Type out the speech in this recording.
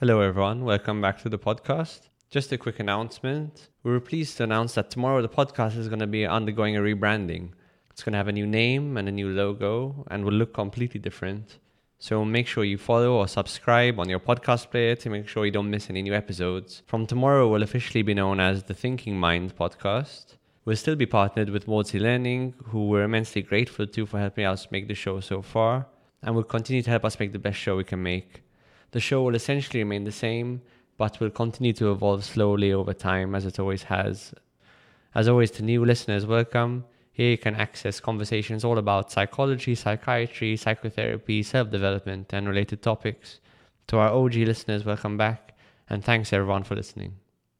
Hello, everyone. Welcome back to the podcast. Just a quick announcement. We were pleased to announce that tomorrow the podcast is going to be undergoing a rebranding. It's going to have a new name and a new logo and will look completely different. So make sure you follow or subscribe on your podcast player to make sure you don't miss any new episodes. From tomorrow, we'll officially be known as the Thinking Mind podcast. We'll still be partnered with Maudsley Learning, who we're immensely grateful to for helping us make the show so far, and will continue to help us make the best show we can make. The show will essentially remain the same, but will continue to evolve slowly over time as it always has. As always, to new listeners, welcome. Here you can access conversations all about psychology, psychiatry, psychotherapy, self development, and related topics. To our OG listeners, welcome back, and thanks everyone for listening.